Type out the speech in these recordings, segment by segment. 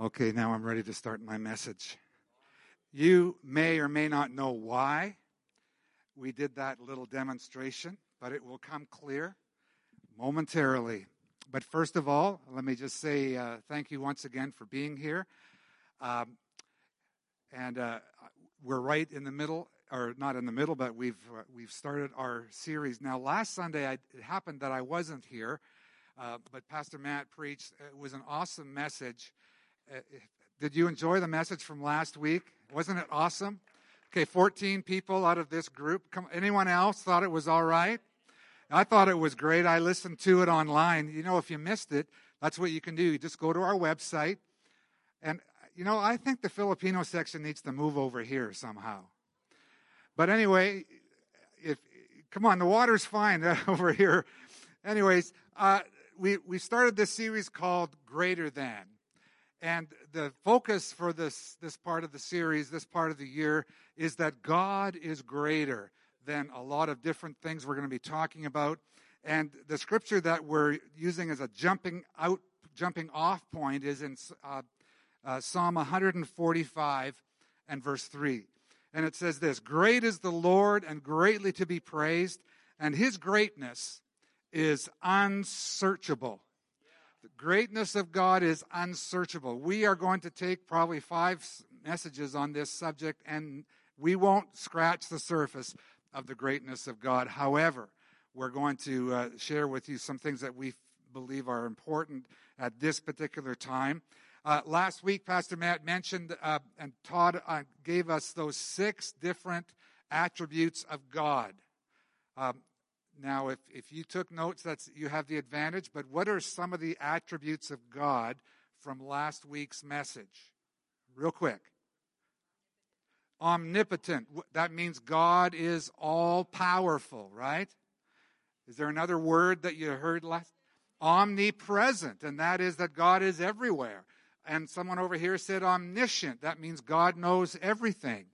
Okay, now I'm ready to start my message. You may or may not know why we did that little demonstration, but it will come clear momentarily. But first of all, let me just say uh, thank you once again for being here. Um, and uh, we're right in the middle, or not in the middle, but we've uh, we've started our series now. Last Sunday, I, it happened that I wasn't here, uh, but Pastor Matt preached. It was an awesome message did you enjoy the message from last week? Wasn't it awesome? Okay, 14 people out of this group. Come, anyone else thought it was all right? I thought it was great. I listened to it online. You know, if you missed it, that's what you can do. You just go to our website. And, you know, I think the Filipino section needs to move over here somehow. But anyway, if come on, the water's fine over here. Anyways, uh, we, we started this series called Greater Than. And the focus for this, this part of the series, this part of the year, is that God is greater than a lot of different things we're going to be talking about. And the scripture that we're using as a jumping out, jumping off point is in uh, uh, Psalm 145 and verse 3. And it says this Great is the Lord and greatly to be praised, and his greatness is unsearchable. The greatness of God is unsearchable. We are going to take probably five messages on this subject, and we won't scratch the surface of the greatness of God. However, we're going to uh, share with you some things that we believe are important at this particular time. Uh, last week, Pastor Matt mentioned uh, and Todd uh, gave us those six different attributes of God. Um, now, if, if you took notes, that's you have the advantage. But what are some of the attributes of God from last week's message? Real quick. Omnipotent. That means God is all powerful, right? Is there another word that you heard last? Omnipresent, and that is that God is everywhere. And someone over here said omniscient. That means God knows everything.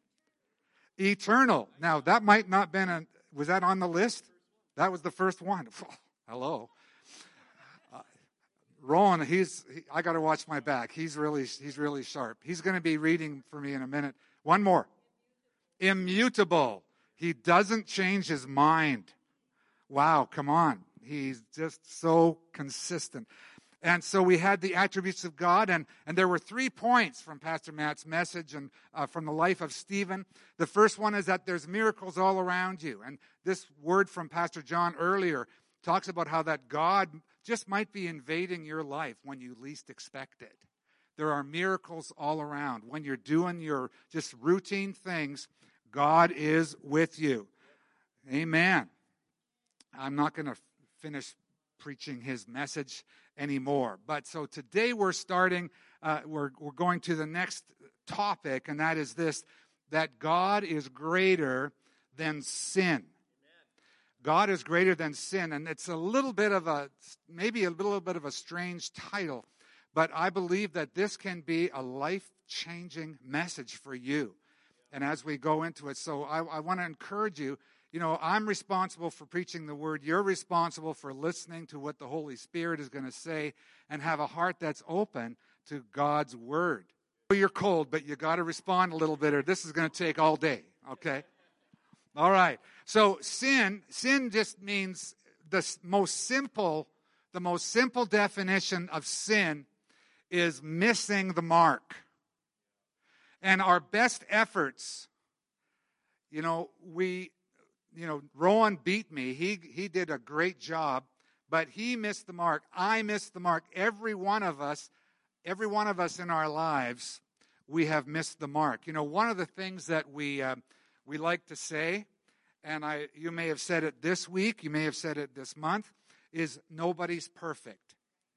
Eternal. Now, that might not been a, was that on the list? That was the first one. Hello. Uh, Ron, he's he, I got to watch my back. He's really he's really sharp. He's going to be reading for me in a minute. One more. Immutable. He doesn't change his mind. Wow, come on. He's just so consistent. And so we had the attributes of God, and, and there were three points from Pastor Matt's message and uh, from the life of Stephen. The first one is that there's miracles all around you. And this word from Pastor John earlier talks about how that God just might be invading your life when you least expect it. There are miracles all around. When you're doing your just routine things, God is with you. Amen. I'm not going to finish preaching his message anymore. But so today we're starting, uh, we're, we're going to the next topic, and that is this that God is greater than sin. God is greater than sin. And it's a little bit of a, maybe a little bit of a strange title, but I believe that this can be a life changing message for you. And as we go into it, so I, I want to encourage you you know, I'm responsible for preaching the word. You're responsible for listening to what the Holy Spirit is going to say and have a heart that's open to God's word. You're cold, but you got to respond a little bit, or this is going to take all day, okay? All right. So sin, sin just means the most simple, the most simple definition of sin is missing the mark. And our best efforts, you know, we you know, Rowan beat me. He, he did a great job, but he missed the mark. I missed the mark. Every one of us, every one of us in our lives, we have missed the mark. You know, one of the things that we, uh, we like to say, and I, you may have said it this week, you may have said it this month, is nobody's perfect.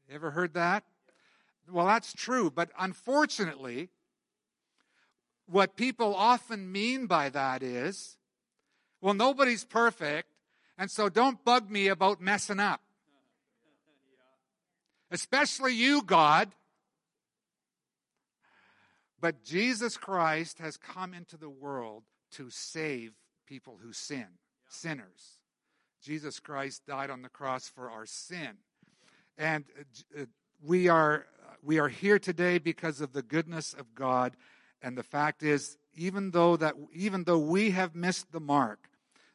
Ever heard that? Well, that's true, but unfortunately, what people often mean by that is well, nobody's perfect, and so don't bug me about messing up. Especially you, God. But Jesus Christ has come into the world to save people who sin, sinners. Jesus Christ died on the cross for our sin. And uh, we are we are here today because of the goodness of God, and the fact is, even though that even though we have missed the mark,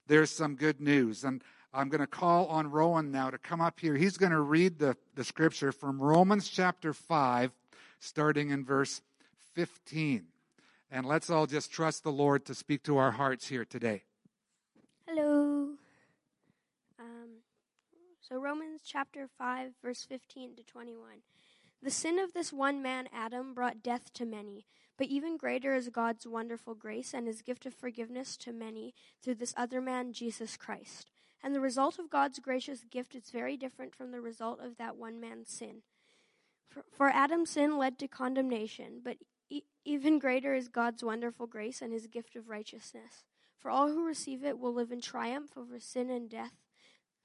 there's some good news. And I'm going to call on Rowan now to come up here. He's going to read the, the scripture from Romans chapter 5, starting in verse 15. And let's all just trust the Lord to speak to our hearts here today. Hello. Um, so, Romans chapter 5, verse 15 to 21. The sin of this one man, Adam, brought death to many. But even greater is God's wonderful grace and his gift of forgiveness to many through this other man, Jesus Christ. And the result of God's gracious gift is very different from the result of that one man's sin. For, for Adam's sin led to condemnation, but e- even greater is God's wonderful grace and his gift of righteousness. For all who receive it will live in triumph over sin and death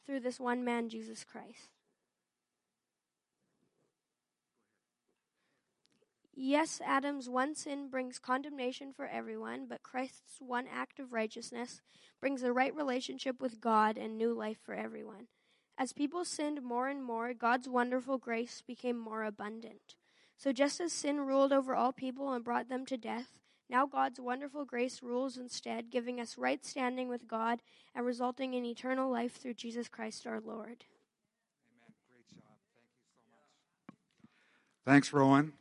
through this one man, Jesus Christ. Yes, Adam's one sin brings condemnation for everyone, but Christ's one act of righteousness brings a right relationship with God and new life for everyone. As people sinned more and more, God's wonderful grace became more abundant. So just as sin ruled over all people and brought them to death, now God's wonderful grace rules instead, giving us right standing with God and resulting in eternal life through Jesus Christ our Lord. Amen. Great job. Thank you so much. Thanks, Rowan.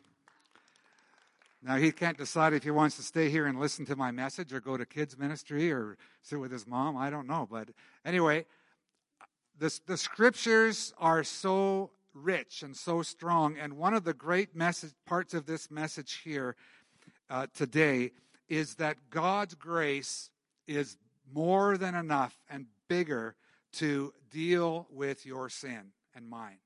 Now, he can't decide if he wants to stay here and listen to my message or go to kids' ministry or sit with his mom. I don't know. But anyway, the, the scriptures are so rich and so strong. And one of the great message, parts of this message here uh, today is that God's grace is more than enough and bigger to deal with your sin and mine.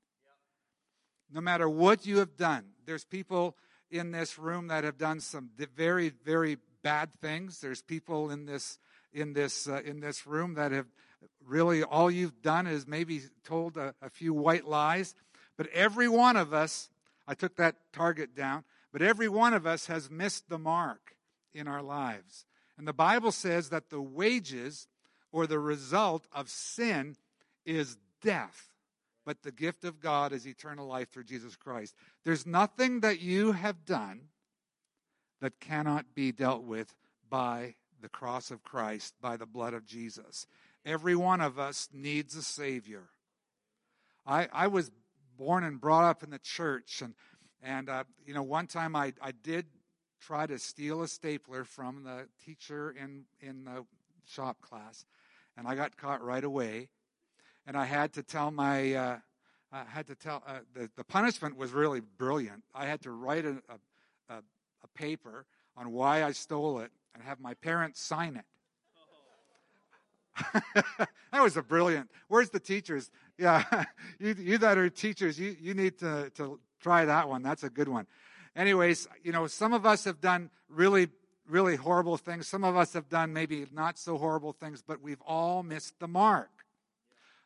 No matter what you have done, there's people in this room that have done some very, very bad things. There's people in this in this uh, in this room that have really all you've done is maybe told a, a few white lies. But every one of us, I took that target down. But every one of us has missed the mark in our lives. And the Bible says that the wages or the result of sin is death but the gift of God is eternal life through Jesus Christ. There's nothing that you have done that cannot be dealt with by the cross of Christ, by the blood of Jesus. Every one of us needs a Savior. I, I was born and brought up in the church, and, and uh, you know, one time I, I did try to steal a stapler from the teacher in, in the shop class, and I got caught right away and I had to tell my, uh, I had to tell, uh, the, the punishment was really brilliant. I had to write a, a, a paper on why I stole it and have my parents sign it. that was a brilliant. Where's the teachers? Yeah, you, you that are teachers, you, you need to, to try that one. That's a good one. Anyways, you know, some of us have done really, really horrible things. Some of us have done maybe not so horrible things, but we've all missed the mark.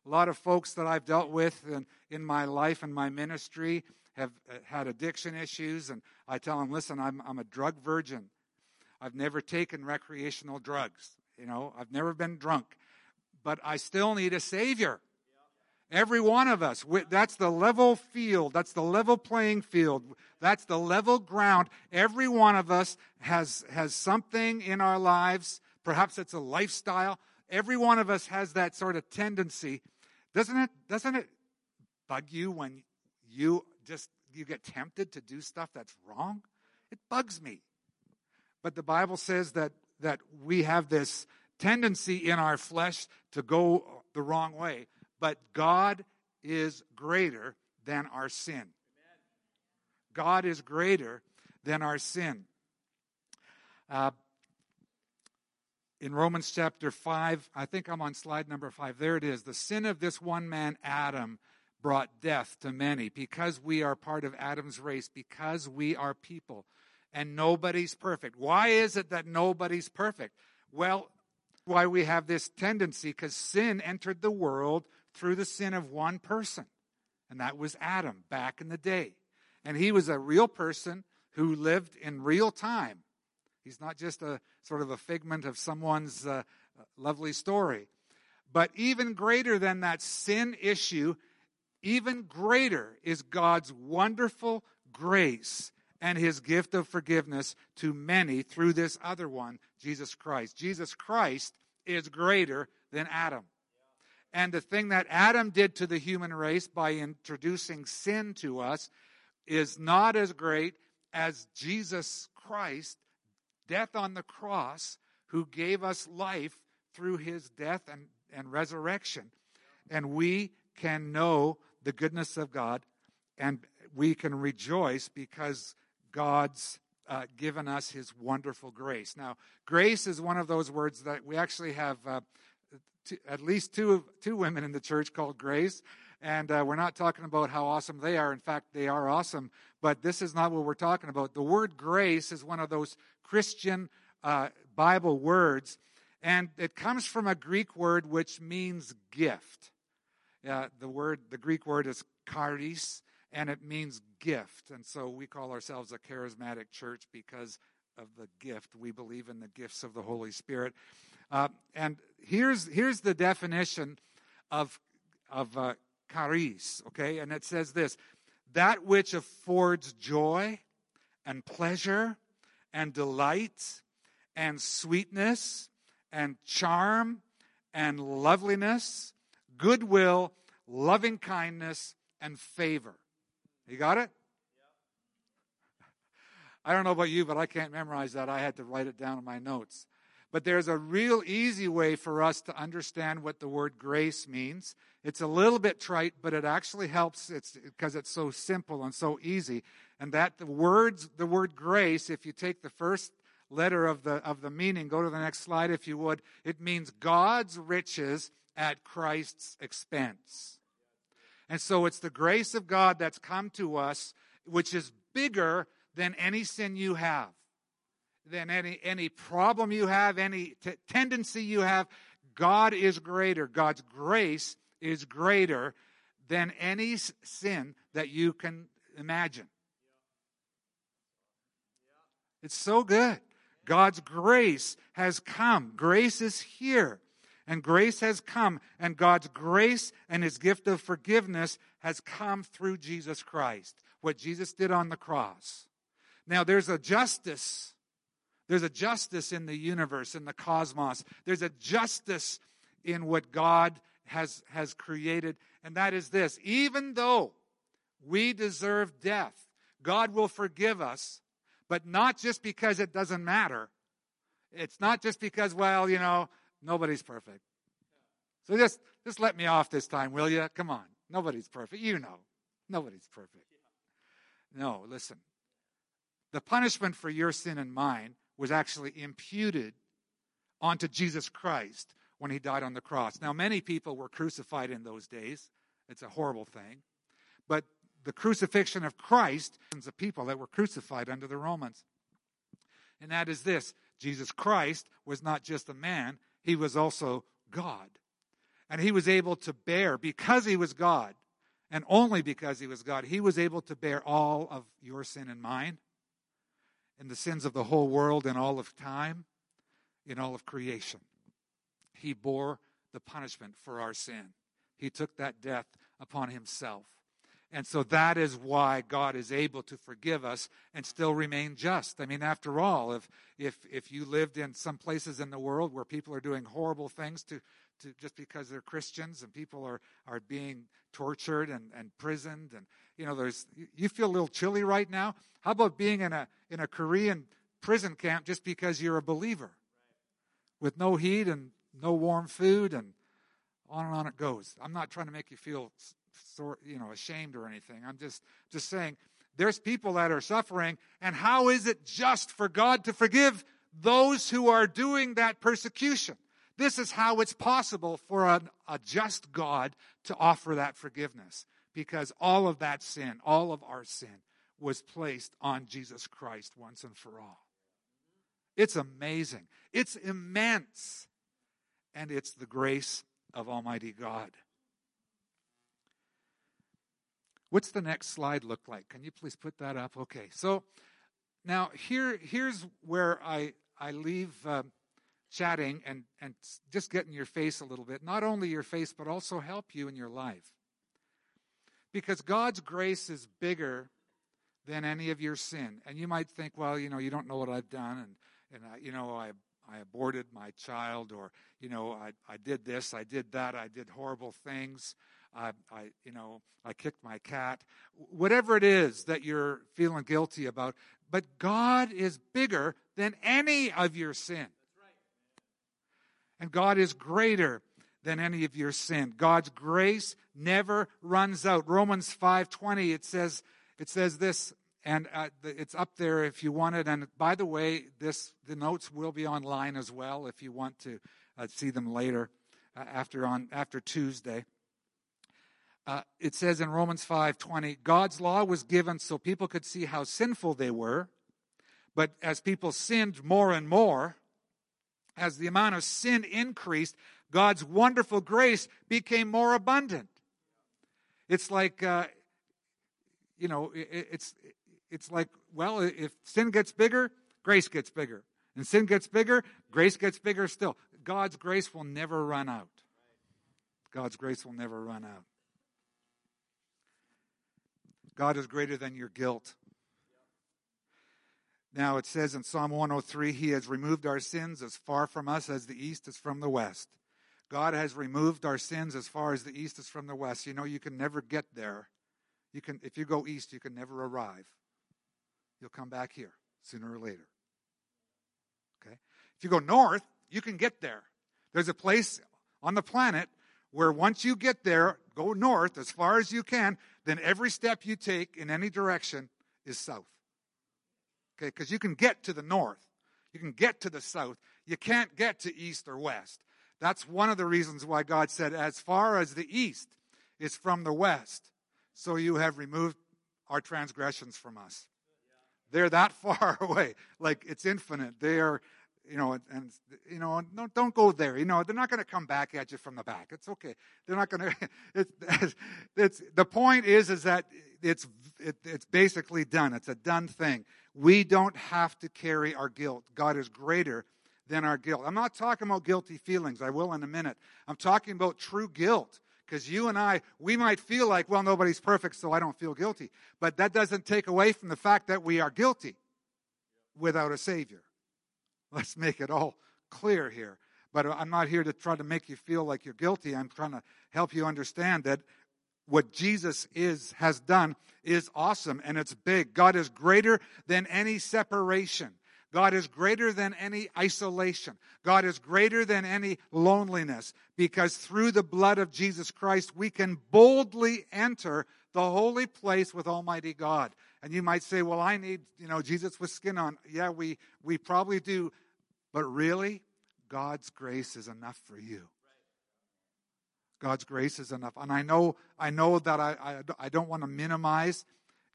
A lot of folks that I've dealt with in, in my life and my ministry have uh, had addiction issues, and I tell them, listen, I'm, I'm a drug virgin. I've never taken recreational drugs. You know, I've never been drunk, but I still need a Savior. Every one of us. That's the level field. That's the level playing field. That's the level ground. Every one of us has, has something in our lives. Perhaps it's a lifestyle. Every one of us has that sort of tendency doesn't it, doesn't it bug you when you just you get tempted to do stuff that's wrong? It bugs me. But the Bible says that that we have this tendency in our flesh to go the wrong way. But God is greater than our sin. God is greater than our sin. Uh, in Romans chapter 5, I think I'm on slide number 5. There it is. The sin of this one man, Adam, brought death to many because we are part of Adam's race, because we are people. And nobody's perfect. Why is it that nobody's perfect? Well, why we have this tendency because sin entered the world through the sin of one person, and that was Adam back in the day. And he was a real person who lived in real time He's not just a sort of a figment of someone's uh, lovely story. But even greater than that sin issue, even greater is God's wonderful grace and his gift of forgiveness to many through this other one, Jesus Christ. Jesus Christ is greater than Adam. And the thing that Adam did to the human race by introducing sin to us is not as great as Jesus Christ, death on the cross, who gave us life through his death and, and resurrection. And we can know the goodness of God and we can rejoice because God's uh, given us his wonderful grace. Now, grace is one of those words that we actually have uh, at least two, two women in the church called Grace. And uh, we're not talking about how awesome they are. In fact, they are awesome. But this is not what we're talking about. The word grace is one of those Christian uh, Bible words. And it comes from a Greek word which means gift. Uh, the word, the Greek word is charis, and it means gift. And so we call ourselves a charismatic church because of the gift. We believe in the gifts of the Holy Spirit. Uh, and here's here's the definition of of uh, charis. Okay, and it says this: that which affords joy and pleasure and delight and sweetness and charm and loveliness, goodwill, loving kindness, and favor. You got it? I don't know about you, but I can't memorize that. I had to write it down in my notes. But there's a real easy way for us to understand what the word grace means. It's a little bit trite, but it actually helps it's because it's so simple and so easy. And that the words the word grace, if you take the first letter of the of the meaning, go to the next slide if you would, it means God's riches at Christ's expense. And so it's the grace of God that's come to us, which is bigger than any sin you have, than any, any problem you have, any t- tendency you have. God is greater. God's grace is greater than any sin that you can imagine. It's so good. God's grace has come. Grace is here and grace has come, and God's grace and his gift of forgiveness has come through Jesus Christ, what Jesus did on the cross. Now, there's a justice. There's a justice in the universe, in the cosmos. There's a justice in what God has, has created, and that is this even though we deserve death, God will forgive us, but not just because it doesn't matter. It's not just because, well, you know, Nobody's perfect. So just, just let me off this time, will you? Come on. Nobody's perfect. You know. Nobody's perfect. No, listen. The punishment for your sin and mine was actually imputed onto Jesus Christ when he died on the cross. Now, many people were crucified in those days. It's a horrible thing. But the crucifixion of Christ, the people that were crucified under the Romans. And that is this Jesus Christ was not just a man, he was also God. And he was able to bear, because he was God, and only because he was God, he was able to bear all of your sin and mine, and the sins of the whole world in all of time, in all of creation. He bore the punishment for our sin. He took that death upon himself. And so that is why God is able to forgive us and still remain just. I mean, after all, if if if you lived in some places in the world where people are doing horrible things to, to just because they're Christians and people are, are being tortured and, and imprisoned and you know there's you feel a little chilly right now. How about being in a in a Korean prison camp just because you're a believer? With no heat and no warm food and on and on it goes. I'm not trying to make you feel sort, you know, ashamed or anything. I'm just just saying there's people that are suffering, and how is it just for God to forgive those who are doing that persecution? This is how it's possible for a, a just God to offer that forgiveness because all of that sin, all of our sin, was placed on Jesus Christ once and for all. It's amazing. It's immense. And it's the grace of Almighty God. What's the next slide look like? Can you please put that up? Okay, so now here, here's where I, I leave uh, chatting and, and just get in your face a little bit. Not only your face, but also help you in your life. Because God's grace is bigger than any of your sin. And you might think, well, you know, you don't know what I've done, and and I, you know, I I aborted my child, or you know, I I did this, I did that, I did horrible things. I, I, you know, I kicked my cat. Whatever it is that you're feeling guilty about, but God is bigger than any of your sin. And God is greater than any of your sin. God's grace never runs out. Romans 5:20 it says it says this and uh, it's up there if you want it and by the way this the notes will be online as well if you want to uh, see them later uh, after on after Tuesday. Uh, it says in Romans 5:20 God's law was given so people could see how sinful they were but as people sinned more and more as the amount of sin increased God's wonderful grace became more abundant. It's like, uh, you know, it, it's it's like, well, if sin gets bigger, grace gets bigger, and sin gets bigger, grace gets bigger still. God's grace will never run out. God's grace will never run out. God is greater than your guilt. Now it says in Psalm 103, He has removed our sins as far from us as the east is from the west. God has removed our sins as far as the east is from the west. You know, you can never get there. You can, if you go east, you can never arrive. You'll come back here sooner or later. Okay? If you go north, you can get there. There's a place on the planet where once you get there, go north as far as you can, then every step you take in any direction is south. Okay? Because you can get to the north, you can get to the south. You can't get to east or west. That's one of the reasons why God said, as far as the east is from the west, so you have removed our transgressions from us. They're that far away. Like it's infinite. They are, you know, and, you know, don't, don't go there. You know, they're not going to come back at you from the back. It's okay. They're not going to, it's, it's, the point is, is that it's, it, it's basically done. It's a done thing. We don't have to carry our guilt. God is greater than our guilt. I'm not talking about guilty feelings. I will in a minute. I'm talking about true guilt. Because you and I, we might feel like, well, nobody's perfect, so I don't feel guilty. But that doesn't take away from the fact that we are guilty without a Savior. Let's make it all clear here. But I'm not here to try to make you feel like you're guilty. I'm trying to help you understand that what Jesus is has done is awesome and it's big. God is greater than any separation. God is greater than any isolation. God is greater than any loneliness because through the blood of Jesus Christ, we can boldly enter the holy place with Almighty God. And you might say, well, I need, you know, Jesus with skin on. Yeah, we, we probably do. But really, God's grace is enough for you. God's grace is enough. And I know, I know that I, I, I don't want to minimize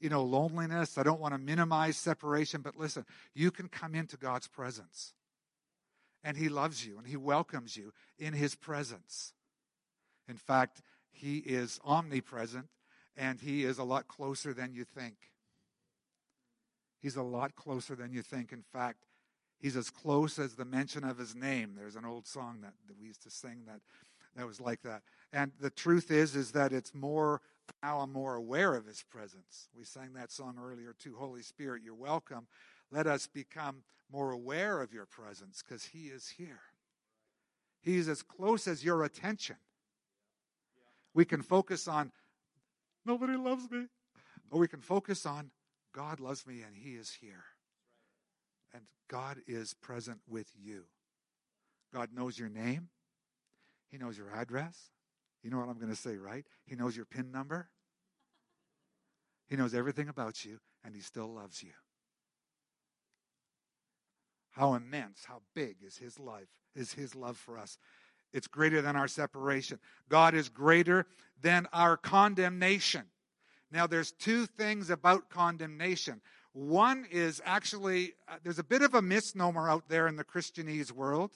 you know, loneliness. I don't want to minimize separation, but listen, you can come into God's presence. And He loves you and He welcomes you in His presence. In fact, He is omnipresent and He is a lot closer than you think. He's a lot closer than you think. In fact, He's as close as the mention of His name. There's an old song that, that we used to sing that that was like that. And the truth is, is that it's more now I'm more aware of his presence. We sang that song earlier too. Holy Spirit, you're welcome. Let us become more aware of your presence because he is here. He's as close as your attention. We can focus on, nobody loves me. Or we can focus on, God loves me and he is here. And God is present with you. God knows your name. He knows your address. You know what I'm going to say, right? He knows your PIN number. He knows everything about you, and He still loves you. How immense, how big is His life, is His love for us. It's greater than our separation. God is greater than our condemnation. Now, there's two things about condemnation. One is actually, uh, there's a bit of a misnomer out there in the Christianese world.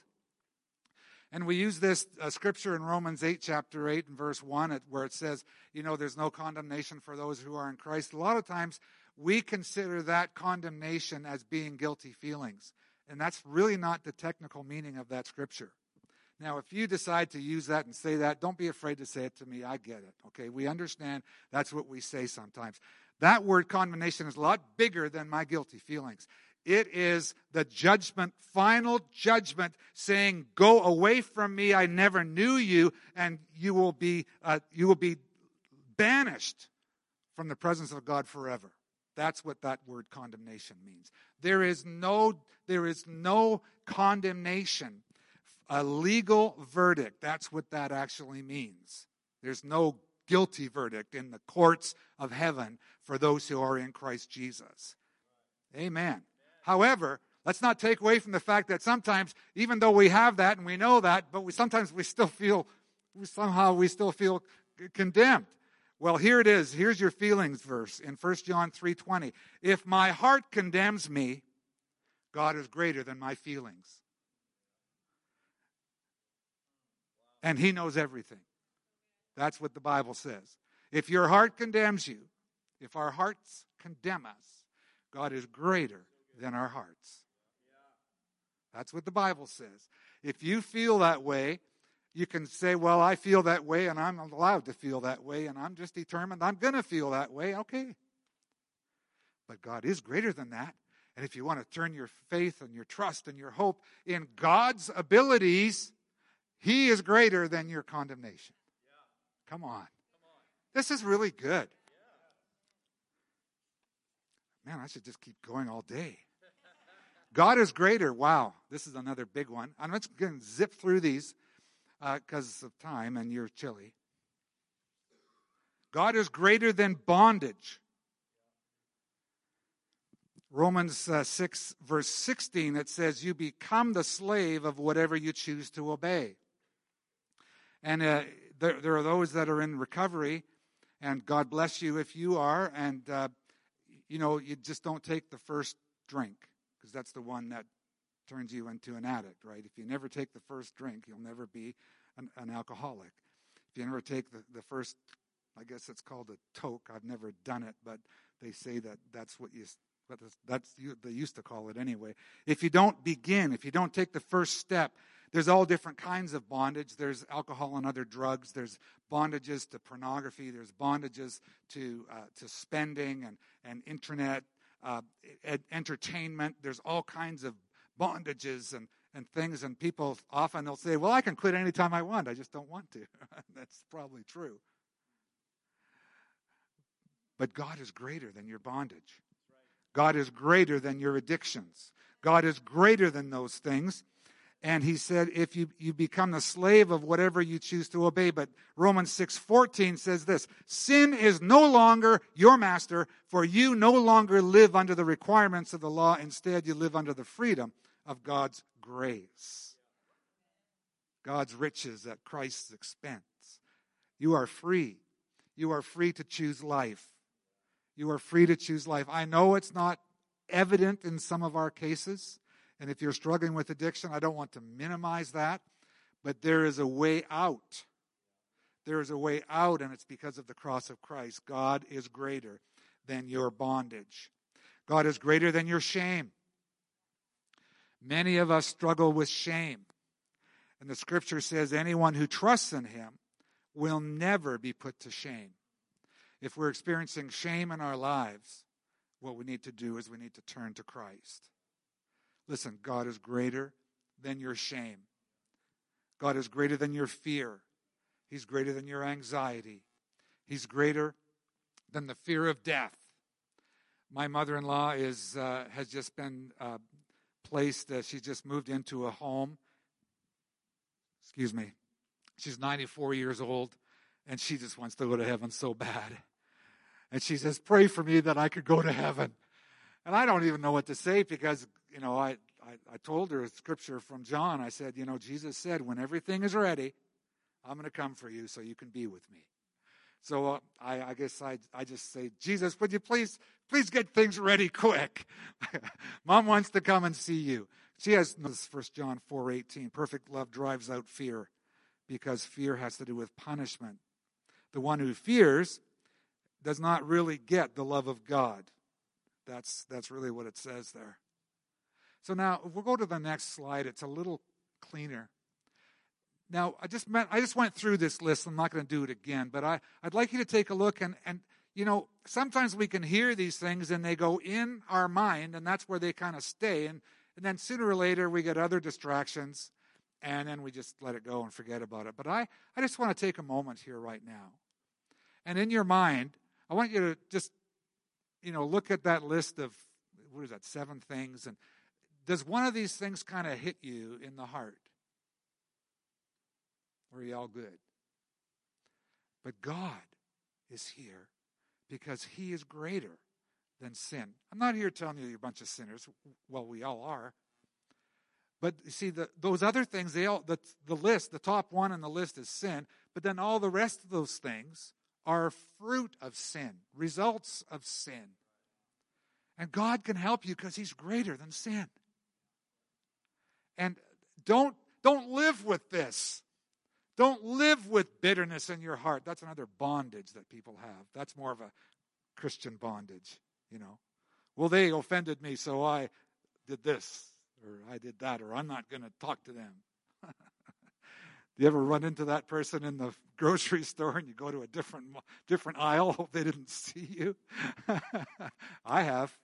And we use this uh, scripture in Romans 8, chapter 8, and verse 1, where it says, you know, there's no condemnation for those who are in Christ. A lot of times we consider that condemnation as being guilty feelings. And that's really not the technical meaning of that scripture. Now, if you decide to use that and say that, don't be afraid to say it to me. I get it. Okay, we understand that's what we say sometimes. That word condemnation is a lot bigger than my guilty feelings. It is the judgment, final judgment, saying, "Go away from me. I never knew you, and you will be uh, you will be banished from the presence of God forever." That's what that word condemnation means. There is no there is no condemnation, a legal verdict. That's what that actually means. There's no guilty verdict in the courts of heaven for those who are in Christ Jesus. Amen. However, let's not take away from the fact that sometimes, even though we have that and we know that, but we sometimes we still feel somehow we still feel condemned. Well, here it is. Here's your feelings verse in 1 John 3:20. If my heart condemns me, God is greater than my feelings. And he knows everything. That's what the Bible says. If your heart condemns you, if our hearts condemn us, God is greater than our hearts. That's what the Bible says. If you feel that way, you can say, Well, I feel that way, and I'm allowed to feel that way, and I'm just determined I'm going to feel that way. Okay. But God is greater than that. And if you want to turn your faith and your trust and your hope in God's abilities, He is greater than your condemnation. Come on. This is really good. Man, I should just keep going all day. God is greater. Wow, this is another big one. I'm just going to zip through these because uh, of time and you're chilly. God is greater than bondage. Romans uh, 6, verse 16, it says, You become the slave of whatever you choose to obey. And uh, there, there, are those that are in recovery, and God bless you if you are, and uh, you know, you just don't take the first drink because that's the one that turns you into an addict, right? If you never take the first drink, you'll never be an, an alcoholic. If you never take the, the first, I guess it's called a toke. I've never done it, but they say that that's what you, but that's they used to call it anyway. If you don't begin, if you don't take the first step, there's all different kinds of bondage. There's alcohol and other drugs. There's bondages to pornography. There's bondages to uh, to spending and and internet uh, ed- entertainment. There's all kinds of bondages and and things. And people often they'll say, "Well, I can quit anytime I want. I just don't want to." That's probably true. But God is greater than your bondage. God is greater than your addictions. God is greater than those things. And he said, if you, you become the slave of whatever you choose to obey. But Romans 6:14 says this: Sin is no longer your master, for you no longer live under the requirements of the law. Instead, you live under the freedom of God's grace. God's riches at Christ's expense. You are free. You are free to choose life. You are free to choose life. I know it's not evident in some of our cases. And if you're struggling with addiction, I don't want to minimize that, but there is a way out. There is a way out, and it's because of the cross of Christ. God is greater than your bondage, God is greater than your shame. Many of us struggle with shame. And the scripture says anyone who trusts in him will never be put to shame. If we're experiencing shame in our lives, what we need to do is we need to turn to Christ. Listen, God is greater than your shame. God is greater than your fear. He's greater than your anxiety. He's greater than the fear of death. My mother in law is uh, has just been uh, placed, uh, just moved into a home. Excuse me. She's 94 years old, and she just wants to go to heaven so bad. And she says, Pray for me that I could go to heaven. And I don't even know what to say because, you know, I, I, I told her a scripture from John. I said, you know, Jesus said, when everything is ready, I'm going to come for you so you can be with me. So uh, I, I, guess I, I just say, Jesus, would you please, please get things ready quick? Mom wants to come and see you. She has this First John four eighteen. Perfect love drives out fear, because fear has to do with punishment. The one who fears does not really get the love of God. That's, that's really what it says there. So now, if we'll go to the next slide, it's a little cleaner. now I just meant, I just went through this list. I'm not going to do it again, but I, I'd like you to take a look and, and you know, sometimes we can hear these things and they go in our mind, and that's where they kind of stay. And, and then sooner or later, we get other distractions, and then we just let it go and forget about it. But I, I just want to take a moment here right now. And in your mind, I want you to just, you know, look at that list of, what is that, seven things. And does one of these things kind of hit you in the heart? Or are you all good? But God is here because he is greater than sin. I'm not here telling you you're a bunch of sinners. Well, we all are. But you see, the, those other things, they all, the, the list, the top one on the list is sin, but then all the rest of those things are fruit of sin, results of sin. And God can help you because He's greater than sin. And don't, don't live with this. Don't live with bitterness in your heart. That's another bondage that people have. That's more of a Christian bondage, you know. Well, they offended me, so I did this, or I did that, or I'm not going to talk to them. Do you ever run into that person in the grocery store and you go to a different different aisle, hope they didn't see you? I have.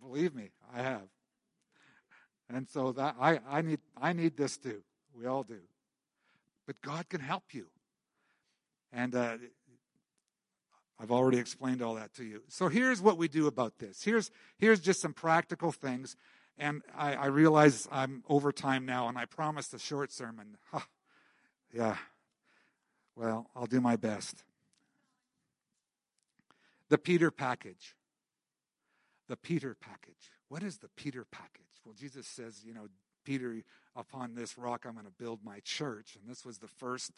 Believe me, I have. And so that I, I need I need this too. We all do but God can help you. And uh, I've already explained all that to you. So here's what we do about this. Here's here's just some practical things. And I, I realize I'm over time now, and I promised a short sermon. Huh. Yeah. Well, I'll do my best. The Peter package. The Peter package. What is the Peter package? Well, Jesus says, you know, Peter, upon this rock I'm going to build my church. And this was the first,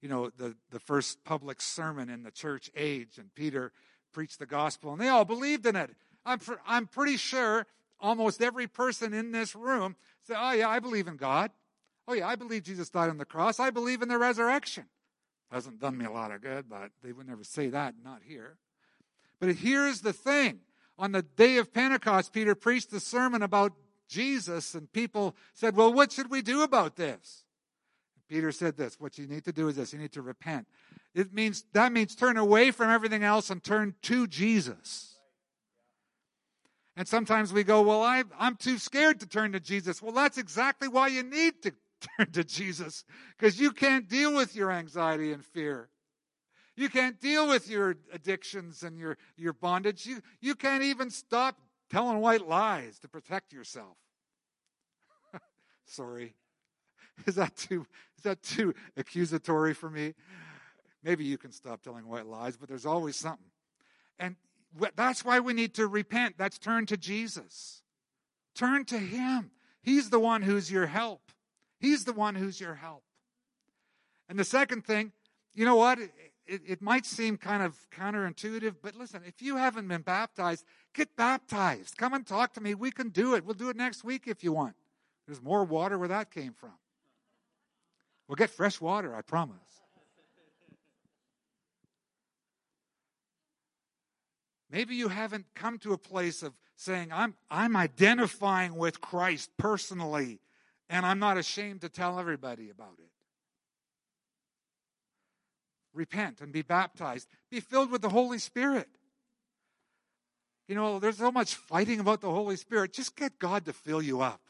you know, the, the first public sermon in the church age. And Peter preached the gospel, and they all believed in it. I'm, I'm pretty sure almost every person in this room said, Oh, yeah, I believe in God. Oh, yeah, I believe Jesus died on the cross. I believe in the resurrection. Hasn't done me a lot of good, but they would never say that, not here. But here's the thing. On the day of Pentecost, Peter preached the sermon about Jesus, and people said, Well, what should we do about this? Peter said this what you need to do is this you need to repent. It means that means turn away from everything else and turn to Jesus. And sometimes we go, Well, I, I'm too scared to turn to Jesus. Well, that's exactly why you need to turn to Jesus, because you can't deal with your anxiety and fear. You can't deal with your addictions and your, your bondage. You, you can't even stop telling white lies to protect yourself. Sorry. Is that too is that too accusatory for me? Maybe you can stop telling white lies, but there's always something. And that's why we need to repent. That's turn to Jesus. Turn to him. He's the one who's your help. He's the one who's your help. And the second thing, you know what? It, it might seem kind of counterintuitive, but listen, if you haven't been baptized, get baptized. Come and talk to me. We can do it. We'll do it next week if you want. There's more water where that came from. We'll get fresh water, I promise. Maybe you haven't come to a place of saying, I'm, I'm identifying with Christ personally, and I'm not ashamed to tell everybody about it repent and be baptized. Be filled with the Holy Spirit. You know, there's so much fighting about the Holy Spirit. Just get God to fill you up.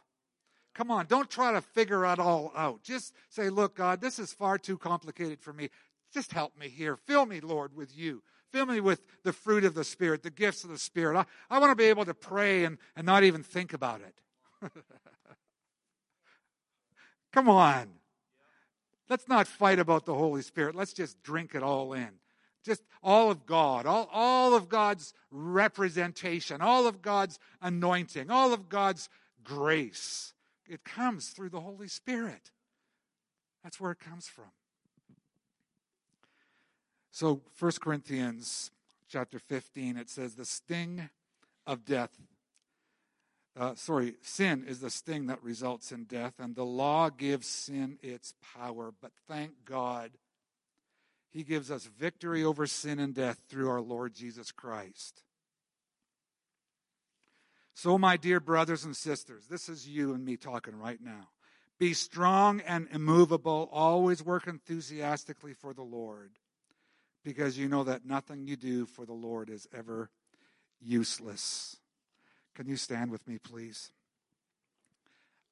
Come on, don't try to figure it all out. Just say, look, God, this is far too complicated for me. Just help me here. Fill me, Lord, with you. Fill me with the fruit of the Spirit, the gifts of the Spirit. I, I want to be able to pray and, and not even think about it. Come on. Let's not fight about the Holy Spirit. Let's just drink it all in. Just all of God, all, all of God's representation, all of God's anointing, all of God's grace. It comes through the Holy Spirit. That's where it comes from. So 1 Corinthians chapter 15, it says, The sting of death uh, sorry, sin is the sting that results in death, and the law gives sin its power. But thank God, He gives us victory over sin and death through our Lord Jesus Christ. So, my dear brothers and sisters, this is you and me talking right now. Be strong and immovable. Always work enthusiastically for the Lord because you know that nothing you do for the Lord is ever useless. Can you stand with me, please?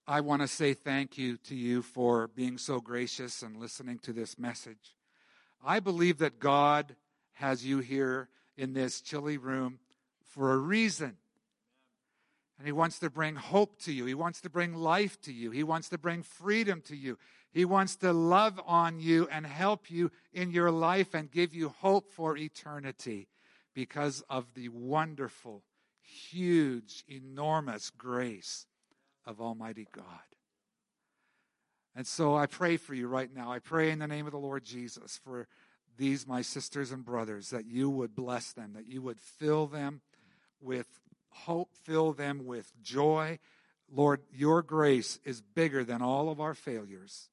I want to say thank you to you for being so gracious and listening to this message. I believe that God has you here in this chilly room for a reason. And He wants to bring hope to you. He wants to bring life to you. He wants to bring freedom to you. He wants to love on you and help you in your life and give you hope for eternity because of the wonderful, huge, enormous grace of Almighty God. And so I pray for you right now. I pray in the name of the Lord Jesus for these, my sisters and brothers, that you would bless them, that you would fill them with hope, fill them with joy. Lord, your grace is bigger than all of our failures,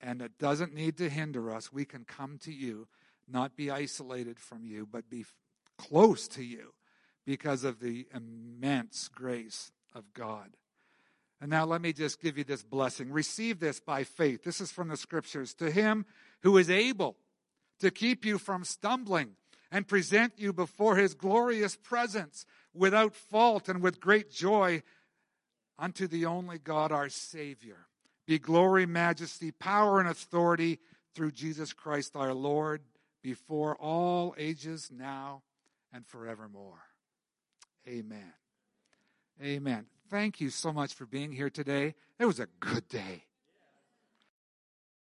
and it doesn't need to hinder us. We can come to you, not be isolated from you, but be close to you because of the immense grace of God. And now let me just give you this blessing. Receive this by faith. This is from the scriptures. To him who is able to keep you from stumbling and present you before his glorious presence without fault and with great joy unto the only God our Savior. Be glory, majesty, power, and authority through Jesus Christ our Lord before all ages, now and forevermore. Amen. Amen. Thank you so much for being here today. It was a good day.